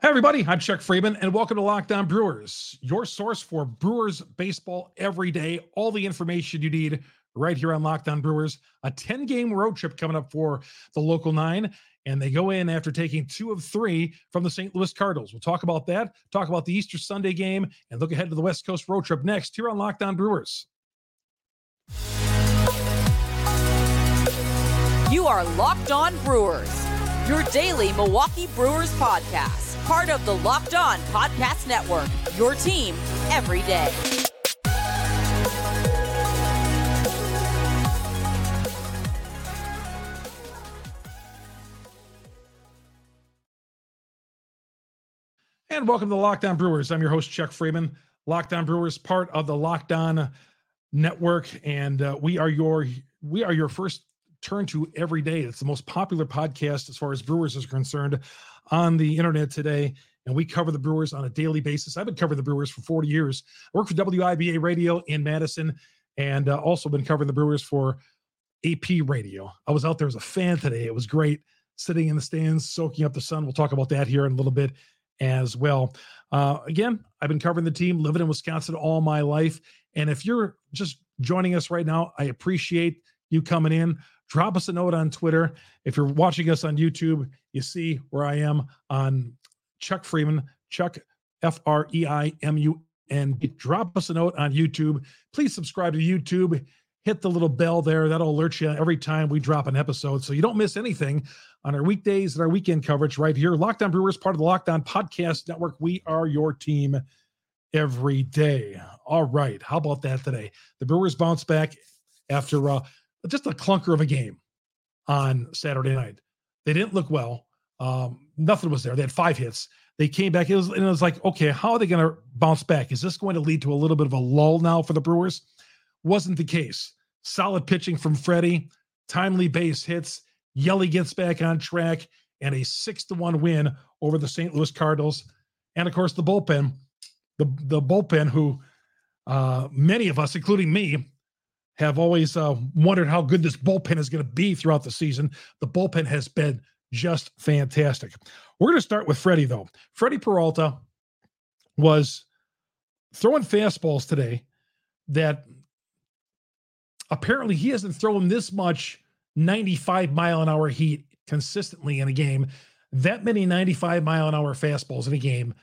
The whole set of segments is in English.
Hi, everybody. I'm Chuck Freimund, and welcome to Locked On Brewers, your source for Brewers baseball every day. All the information you need right here on Locked On Brewers. A 10 game road trip coming up for the local nine, and they go in after taking two of three from the St. Louis Cardinals. We'll talk about that, talk about the Easter Sunday game, and look ahead to the West Coast road trip next here on Locked On Brewers. You are Locked On Brewers, your daily Milwaukee Brewers podcast part of the Locked On Podcast Network. Your team every day. And welcome to On Brewers. I'm your host, Chuck Freimund. Lockdown Brewers, part of the Locked On Network, and uh, we are your we are your first turn to every day. It's the most popular podcast as far as Brewers is concerned on the internet today, and we cover the Brewers on a daily basis. I've been covering the Brewers for 40 years. I work for WIBA Radio in Madison, and uh, also been covering the Brewers for AP Radio. I was out there as a fan today. It was great sitting in the stands, soaking up the sun. We'll talk about that here in a little bit as well. Uh, again, I've been covering the team, living in Wisconsin all my life. And if you're just joining us right now, I appreciate you coming in drop us a note on Twitter. If you're watching us on YouTube, you see where I am on Chuck Freimund, Chuck F R E I M U N. Drop us a note on YouTube. Please subscribe to YouTube. Hit the little bell there. That'll alert you every time we drop an episode so you don't miss anything on our weekdays and our weekend coverage right here. Locked On Brewers, part of the Locked On Podcast Network. We are your team every day. All right. How about that today? The Brewers bounce back after uh, just a clunker of a game on Saturday night. They didn't look well. Um, nothing was there. They had five hits. They came back. It was and it was like, okay, how are they going to bounce back? Is this going to lead to a little bit of a lull now for the Brewers? Wasn't the case. Solid pitching from Freddie, timely base hits. Yelly gets back on track, and a six to one win over the St. Louis Cardinals. And of course, the bullpen, the the bullpen, who uh, many of us, including me, have always uh, wondered how good this bullpen is going to be throughout the season. The bullpen has been just fantastic. We're going to start with Freddie, though. Freddie Peralta was throwing fastballs today that apparently he hasn't thrown this much 95 mile an hour heat consistently in a game, that many 95 mile an hour fastballs in a game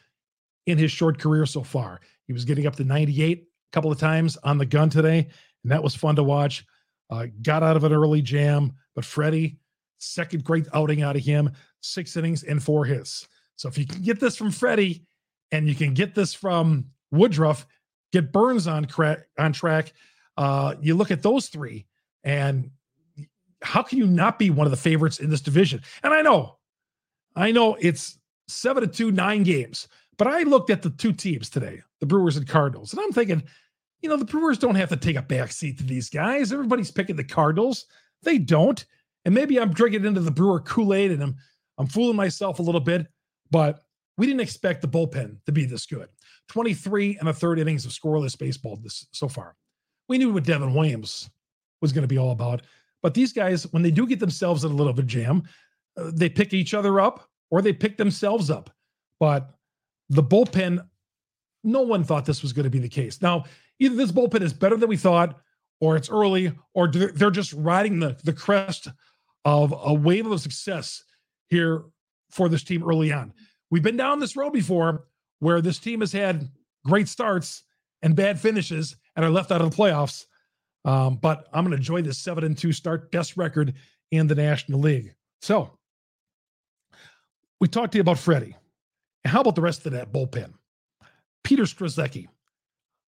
in his short career so far. He was getting up to 98 a couple of times on the gun today and that was fun to watch. Uh, got out of an early jam, but Freddie, second great outing out of him, six innings and four hits. So if you can get this from Freddie and you can get this from Woodruff, get Burnes on crack on track. Uh, you look at those three, and how can you not be one of the favorites in this division? And I know, I know it's seven to two, nine games, but I looked at the two teams today, the Brewers and Cardinals, and I'm thinking you know, the Brewers don't have to take a back seat to these guys. Everybody's picking the Cardinals. They don't. And maybe I'm drinking into the Brewer Kool-Aid and I'm I'm fooling myself a little bit, but we didn't expect the bullpen to be this good. 23 and a third innings of scoreless baseball this so far. We knew what Devin Williams was going to be all about. But these guys, when they do get themselves in a little bit of jam, uh, they pick each other up or they pick themselves up. But the bullpen, no one thought this was going to be the case. Now, either this bullpen is better than we thought, or it's early, or they're just riding the, the crest of a wave of success here for this team early on. We've been down this road before where this team has had great starts and bad finishes and are left out of the playoffs. Um, but I'm going to enjoy this seven and two start, best record in the National League. So we talked to you about Freddie. How about the rest of that bullpen? Peter Strzelecki,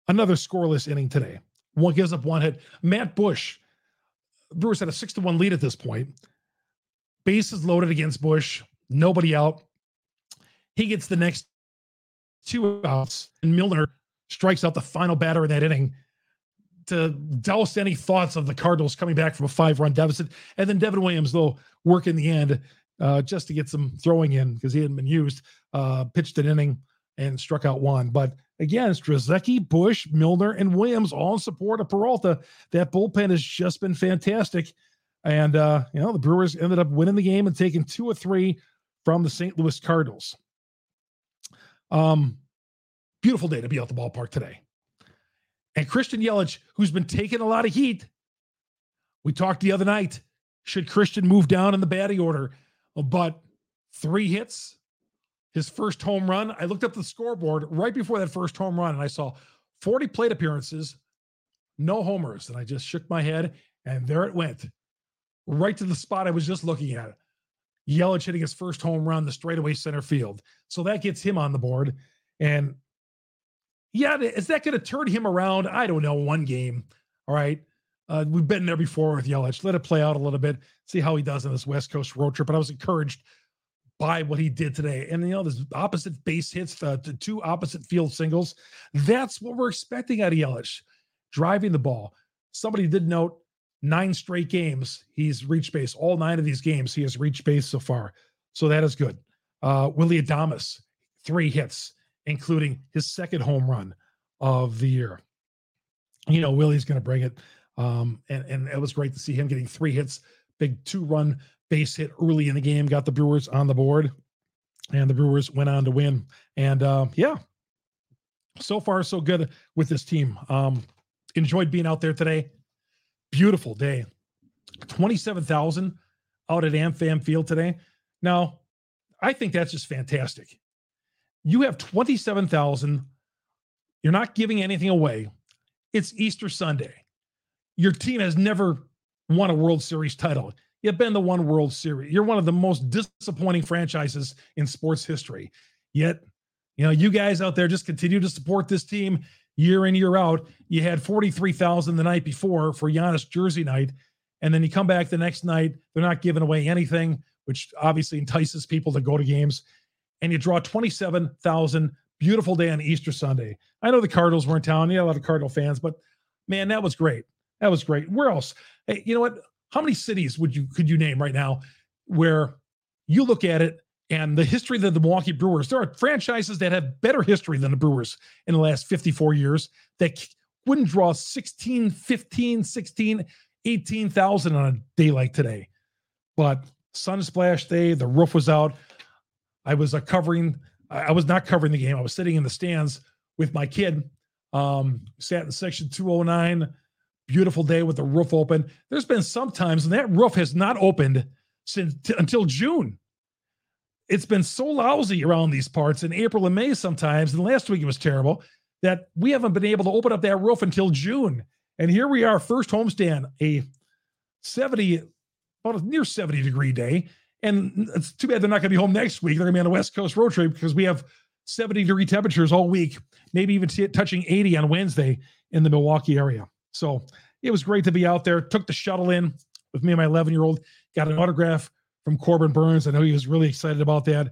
Another scoreless inning today. One gives up one hit. Matt Bush, Brewers had a six to one lead at this point. Bases loaded against Bush. Nobody out. He gets the next two outs, and Milner strikes out the final batter in that inning to douse any thoughts of the Cardinals coming back from a five run deficit. And then Devin Williams, though, work in the end uh, just to get some throwing in because he hadn't been used, uh, pitched an inning and struck out one. But again, Strzelecki, Bush, Milner, and Williams all in support of Peralta. That bullpen has just been fantastic. And, uh, you know, the Brewers ended up winning the game and taking two or three from the St. Louis Cardinals. Um, beautiful day to be at the ballpark today. And Christian Yelich, who's been taking a lot of heat, we talked the other night. Should Christian move down in the batting order? But three hits, his first home run. I looked up the scoreboard right before that first home run and I saw 40 plate appearances, no homers. And I just shook my head and there it went right to the spot I was just looking at. Yelich hitting his first home run, the straightaway center field. So that gets him on the board. And yeah, is that going to turn him around? I don't know. One game. All right. Uh, we've been there before with Yelich. Let it play out a little bit, see how he does on this West Coast road trip. But I was encouraged by what he did today. And, you know, this opposite base hits, the, the two opposite field singles. That's what we're expecting out of Yelich, driving the ball. Somebody did note nine straight games, he's reached base. All nine of these games, he has reached base so far. So that is good. Uh, Willy Adames, three hits, including his second home run of the year. You know, Willy's going to bring it. Um, and, and it was great to see him getting three hits, big two run base hit early in the game, got the Brewers on the board, and the Brewers went on to win. And uh, yeah, so far so good with this team. Um, enjoyed being out there today. Beautiful day. 27,000 out at AmFam Field today. Now, I think that's just fantastic. You have 27,000. You're not giving anything away. It's Easter Sunday. Your team has never won a World Series title. You've been the one World Series. You're one of the most disappointing franchises in sports history. Yet, you know, you guys out there just continue to support this team year in, year out. You had 43,000 the night before for Giannis jersey night. And then you come back the next night, they're not giving away anything, which obviously entices people to go to games. And you draw 27,000. Beautiful day on Easter Sunday. I know the Cardinals were in town. You had a lot of Cardinal fans, but man, that was great. That was great. Where else? Hey, you know what? How many cities would you could you name right now where you look at it and the history of the Milwaukee Brewers? There are franchises that have better history than the Brewers in the last 54 years that wouldn't draw 16, 15, 16, 18,000 on a day like today. But sun splash day, the roof was out. I was uh, covering, I was not covering the game. I was sitting in the stands with my kid. Um, sat in section 209 beautiful day with the roof open. There's been some times and that roof has not opened since t- until June. It's been so lousy around these parts in April and May sometimes, and last week it was terrible that we haven't been able to open up that roof until June. And here we are, first homestand, a 70, about a near 70 degree day. And it's too bad they're not going to be home next week. They're going to be on a West Coast road trip because we have 70 degree temperatures all week, maybe even t- touching 80 on Wednesday in the Milwaukee area. So it was great to be out there. Took the shuttle in with me and my 11 year old. Got an autograph from Corbin Burnes. I know he was really excited about that.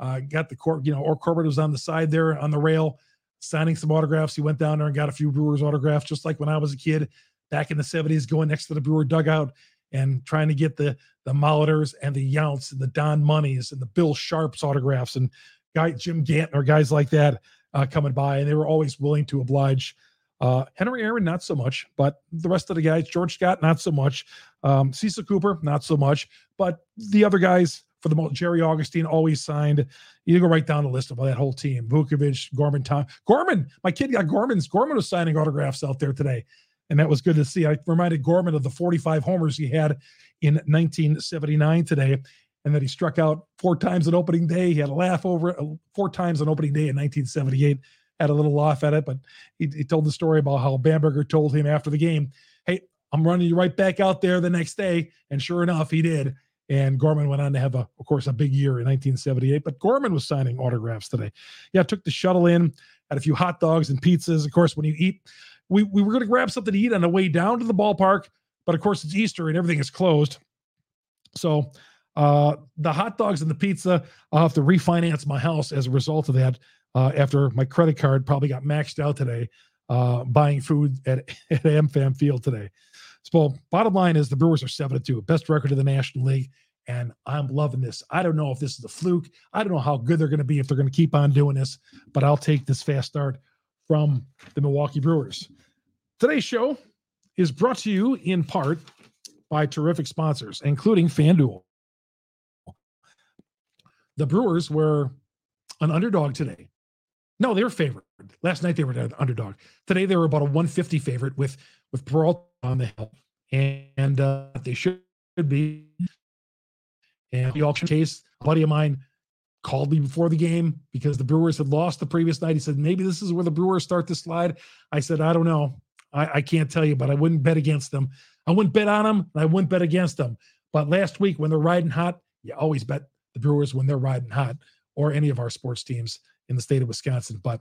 Uh, got the court, you know, or Corbin was on the side there on the rail signing some autographs. He went down there and got a few Brewers autographs, just like when I was a kid back in the 70s, going next to the Brewer dugout and trying to get the the Molitors and the Younts and the Don Moneys and the Bill Sharps autographs and guy Jim Gantner, guys like that uh, coming by, and they were always willing to oblige. Uh, Henry Aaron, not so much, but the rest of the guys, George Scott, not so much. Um, Cecil Cooper, not so much. But the other guys, for the most, Jerry Augustine always signed. You go right down the list of that whole team. Vuckovich, Gorman, Tom, Gorman. My kid got Gorman's. Gorman was signing autographs out there today, and that was good to see. I reminded Gorman of the 45 homers he had in 1979 today, and that he struck out four times on opening day. He had a laugh over it uh, four times on opening day in 1978 had a little laugh at it, but he, he told the story about how Bamberger told him after the game, Hey, I'm running you right back out there the next day. And sure enough, he did. And Gorman went on to have, a, of course, a big year in 1978. But Gorman was signing autographs today. Yeah, took the shuttle in, had a few hot dogs and pizzas. Of course, when you eat, we, we were going to grab something to eat on the way down to the ballpark. But of course, it's Easter and everything is closed. So uh, the hot dogs and the pizza, I'll have to refinance my house as a result of that uh, after my credit card probably got maxed out today uh, buying food at, at AmFam Field today. So, bottom line is the Brewers are 7 to 2, best record of the National League. And I'm loving this. I don't know if this is a fluke. I don't know how good they're going to be if they're going to keep on doing this, but I'll take this fast start from the Milwaukee Brewers. Today's show is brought to you in part by terrific sponsors, including FanDuel. The Brewers were an underdog today No, they were favored. Last night they were an underdog. Today they were about a 150 favorite with with Peralta on the hill, and, uh, they should be. And the auction case, a buddy of mine called me before the game because the Brewers had lost the previous night. He said maybe this is where the Brewers start to slide. I said I don't know. I, I can't tell you, but I wouldn't bet against them. I wouldn't bet on them, I wouldn't bet against them. But last week when they're riding hot, you always bet the Brewers when they're riding hot, or any of our sports teams in the state of Wisconsin. But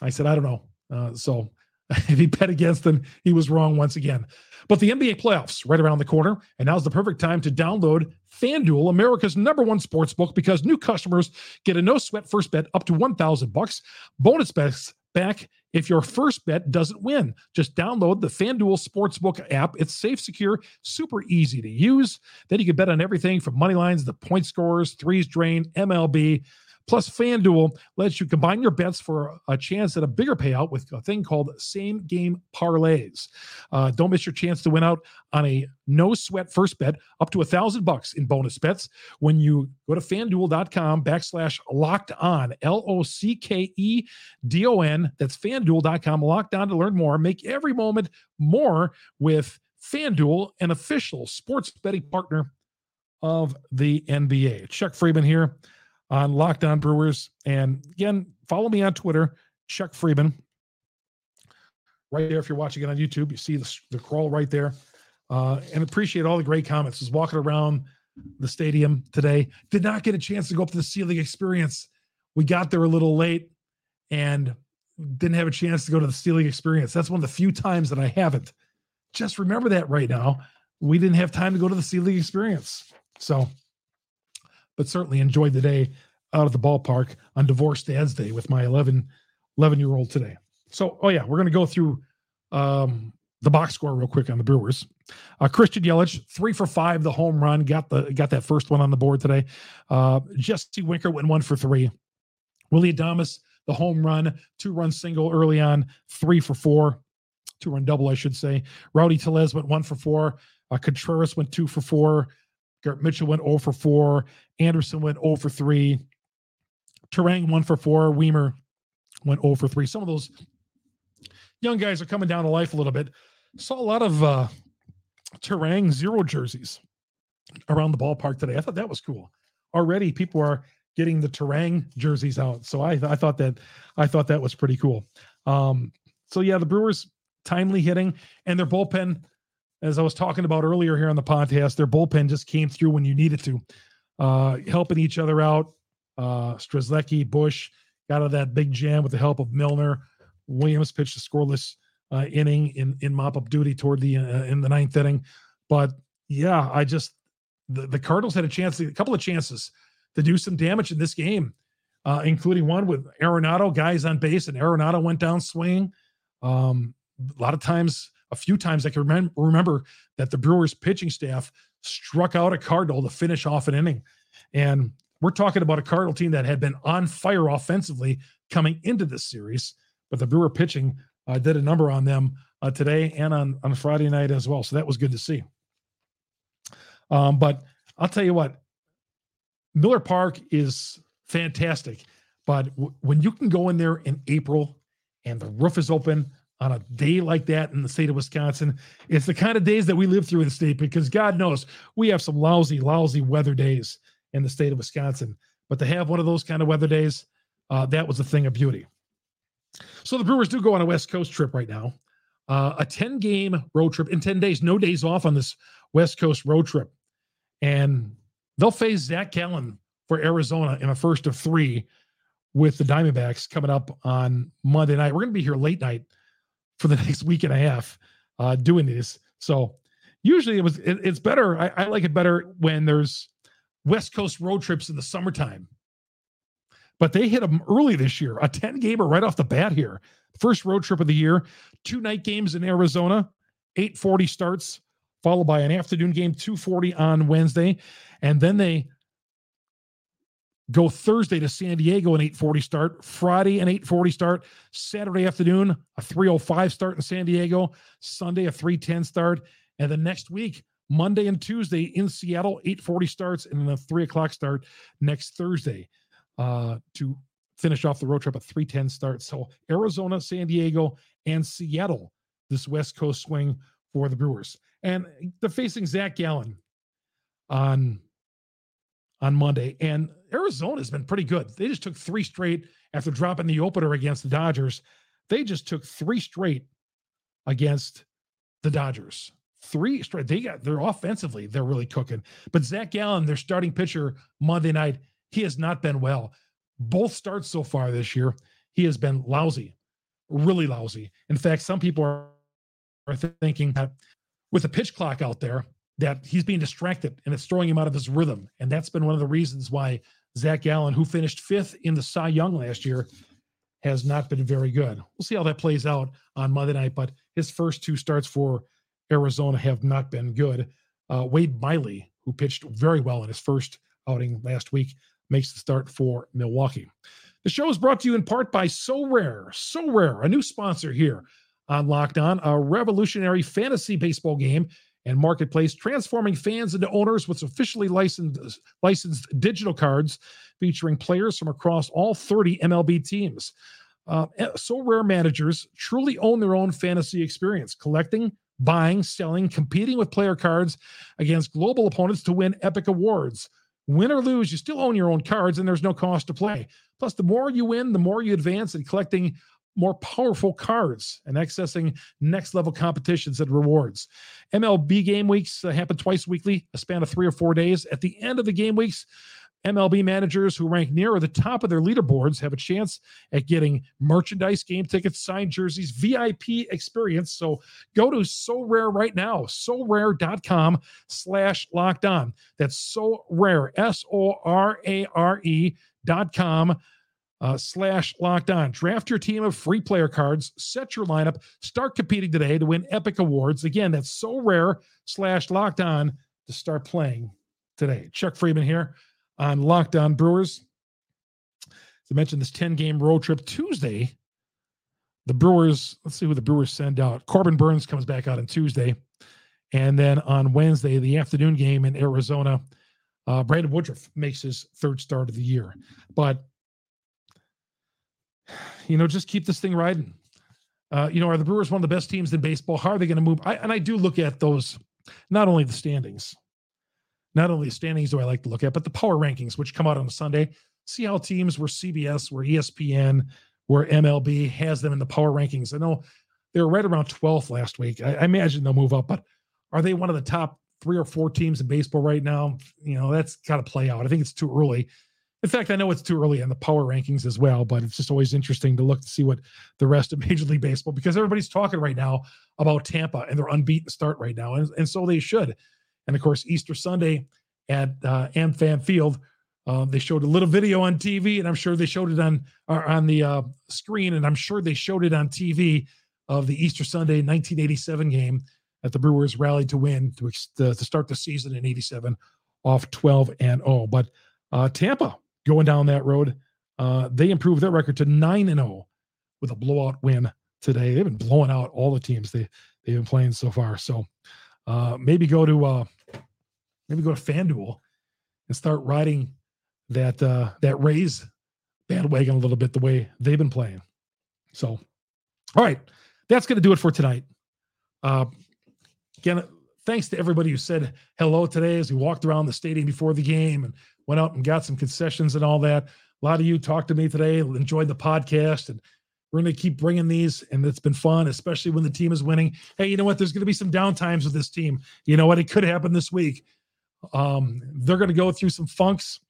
I said, I don't know. Uh, so if he bet against them, he was wrong once again. But the NBA playoffs right around the corner, and now's the perfect time to download FanDuel, America's number one sports book, because new customers get a no sweat first bet up to 1,000 bucks, bonus bets back if your first bet doesn't win. Just download the FanDuel Sportsbook app. It's safe, secure, super easy to use. Then you can bet on everything from money lines the point scores, threes drained, MLB. Plus, FanDuel lets you combine your bets for a chance at a bigger payout with a thing called same game parlays. Uh, don't miss your chance to win out on a no sweat first bet up to a thousand bucks in bonus bets when you go to fanduel.com backslash locked on L O C K E D O N. That's fanduel.com locked on to learn more. Make every moment more with FanDuel, an official sports betting partner of the NBA. Chuck Freimund here on Locked On Brewers. And again, follow me on Twitter, Chuck Freimund. Right there, if you're watching it on YouTube, you see the, the crawl right there. Uh, and appreciate all the great comments. Was walking around the stadium today. Did not get a chance to go up to the Selig experience. We got there a little late and didn't have a chance to go to the Selig experience. That's one of the few times that I haven't. Just remember that right now. We didn't have time to go to the Selig experience. So but certainly enjoyed the day out of the ballpark on Divorce Dad's Day with my 11, 11 year old today. So, oh yeah, we're going to go through um, the box score real quick on the Brewers. Uh, Christian Yelich, three for five, the home run, got the got that first one on the board today. Uh, Jesse Winker went one for three. Willy Adames, the home run, two run single early on, three for four, two run double, I should say. Rowdy Tellez went one for four. Uh, Contreras went two for four. Garrett Mitchell went 0 for 4. Anderson went 0 for 3. Turang 1 for 4. Wiemer went 0 for 3. Some of those young guys are coming down to life a little bit. Saw a lot of uh, Turang zero jerseys around the ballpark today. I thought that was cool. Already people are getting the Turang jerseys out. So I, I thought that I thought that was pretty cool. Um, so yeah, the Brewers timely hitting and their bullpen as I was talking about earlier here on the podcast, their bullpen just came through when you needed to, uh, helping each other out. Uh, Strzelecki, Bush got out of that big jam with the help of Milner. Williams pitched a scoreless uh, inning in in mop up duty toward the uh, in the ninth inning, but yeah, I just the, the Cardinals had a chance, a couple of chances to do some damage in this game, uh, including one with Arenado, guys on base, and Arenado went down swinging. Um, a lot of times a few times I can remem- remember that the Brewers pitching staff struck out a Cardinal to finish off an inning. And we're talking about a Cardinal team that had been on fire offensively coming into this series, but the Brewer pitching uh, did a number on them uh, today and on, on Friday night as well. So that was good to see. Um, but I'll tell you what, Miller Park is fantastic. But w- when you can go in there in April and the roof is open, on a day like that in the state of Wisconsin. It's the kind of days that we live through in the state because God knows we have some lousy, lousy weather days in the state of Wisconsin. But to have one of those kind of weather days, uh, that was a thing of beauty. So the Brewers do go on a West Coast trip right now, uh, a 10 game road trip in 10 days, no days off on this West Coast road trip. And they'll face Zach Gallen for Arizona in a first of three with the Diamondbacks coming up on Monday night. We're going to be here late night for the next week and a half uh, doing these. So usually it was it, it's better. I, I like it better when there's West Coast road trips in the summertime. But they hit them early this year, a 10 gamer right off the bat here. First road trip of the year, two night games in Arizona, 840 starts, followed by an afternoon game, 240 on Wednesday. And then they go Thursday to San Diego an 8:40 start, Friday an 8:40 start, Saturday afternoon a 3:05 start in San Diego, Sunday a 3:10 start, and the next week Monday and Tuesday in Seattle 8:40 starts, and then a three o'clock start next Thursday uh, to finish off the road trip at 310 start. So Arizona, San Diego, and Seattle, this West Coast swing for the Brewers. And they're facing Zach Gallen on on Monday. And Arizona's been pretty good. They just took three straight after dropping the opener against the Dodgers. They just took three straight against the Dodgers. Three straight. They got they're offensively, they're really cooking. But Zach Gallen, their starting pitcher Monday night, he has not been well. Both starts so far this year, he has been lousy, really lousy. In fact, some people are, are thinking that with the pitch clock out there, that he's being distracted and it's throwing him out of his rhythm. And that's been one of the reasons why Zach Gallen, who finished fifth in the Cy Young last year, has not been very good. We'll see how that plays out on Monday night, but his first two starts for Arizona have not been good. Uh, Wade Miley, who pitched very well in his first outing last week, makes the start for Milwaukee. The show is brought to you in part by Sorare, So Rare, a new sponsor here on Locked On, a revolutionary fantasy baseball game and marketplace, transforming fans into owners with officially licensed, licensed digital cards featuring players from across all 30 MLB teams. Uh, Sorare managers truly own their own fantasy experience, collecting, buying, selling, competing with player cards against global opponents to win epic awards. Win or lose, you still own your own cards and there's no cost to play. Plus, the more you win, the more you advance in collecting more powerful cards and accessing next level competitions and rewards. MLB game weeks uh, happen twice weekly, a span of three or four days. At the end of the game weeks, MLB managers who rank nearer the top of their leaderboards have a chance at getting merchandise, game tickets, signed jerseys, VIP experience. So go to Sorare right now, sorare.com slash locked on. That's Sorare, S O R A R E dot com uh, slash locked on. Draft your team of free player cards, set your lineup, start competing today to win epic awards. Again, that's Sorare slash locked on to start playing today. Chuck Freimund here on Locked On Brewers. As I mentioned, this 10 game road trip Tuesday. The Brewers, let's see who the Brewers send out. Corbin Burnes comes back out on Tuesday. And then on Wednesday, the afternoon game in Arizona, uh, Brandon Woodruff makes his third start of the year. But you know, just keep this thing riding. Uh, you know, are the Brewers one of the best teams in baseball? How are they going to move? I, and I do look at those, not only the standings, not only the standings do I like to look at, but the power rankings, which come out on a Sunday. See how teams where CBS, where ESPN, where MLB has them in the power rankings. I know they were right around 12th last week. I, I imagine they'll move up, but are they one of the top three or four teams in baseball right now? You know, that's got to play out. I think it's too early. In fact, I know it's too early in the power rankings as well, but it's just always interesting to look to see what the rest of Major League Baseball, because everybody's talking right now about Tampa and their unbeaten start right now, and, and so they should. And of course, Easter Sunday at uh, AmFam Field, uh, they showed a little video on TV, and I'm sure they showed it on on the uh, screen, and I'm sure they showed it on TV of the Easter Sunday 1987 game that the Brewers rallied to win to, to, to start the season in '87 off 12 and 0. But uh, Tampa going down that road. Uh, they improved their record to 9 and 0 with a blowout win today. They've been blowing out all the teams they they've been playing so far. So uh, maybe go to uh, maybe go to FanDuel and start riding that uh, that Rays bandwagon a little bit the way they've been playing. So, all right, that's going to do it for tonight. Uh, again, thanks to everybody who said hello today as we walked around the stadium before the game and went out and got some concessions and all that. A lot of you talked to me today, enjoyed the podcast, and we're going to keep bringing these, and it's been fun, especially when the team is winning. Hey, you know what? There's going to be some down times with this team. You know what? It could happen this week. Um, they're going to go through some funks.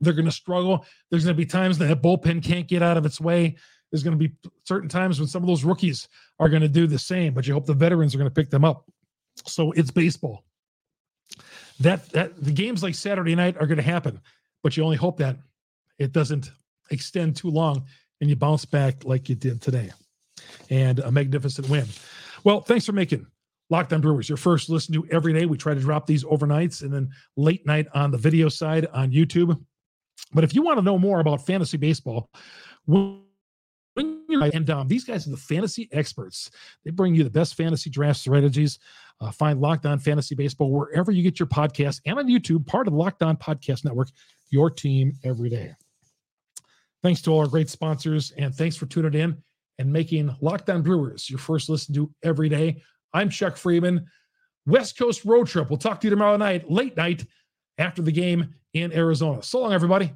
They're going to struggle. There's going to be times that that bullpen can't get out of its way. There's going to be certain times when some of those rookies are going to do the same, but you hope the veterans are going to pick them up. So it's baseball that that the games like Saturday night are going to happen, but you only hope that it doesn't extend too long and you bounce back like you did today. And a magnificent win. Well, thanks for making Locked On Brewers your first listen to every day. We try to drop these overnights and then late night on the video side on YouTube. But if you want to know more about fantasy baseball, and um, these guys are the fantasy experts. They bring you the best fantasy draft strategies. Uh, find Locked On Fantasy Baseball wherever you get your podcast and on YouTube, part of the Locked On Podcast Network, your team every day. Thanks to all our great sponsors, and thanks for tuning in and making Locked On Brewers your first listen to every day. I'm Chuck Freimund. West Coast road trip. We'll talk to you tomorrow night, late night, after the game in Arizona. So long, everybody.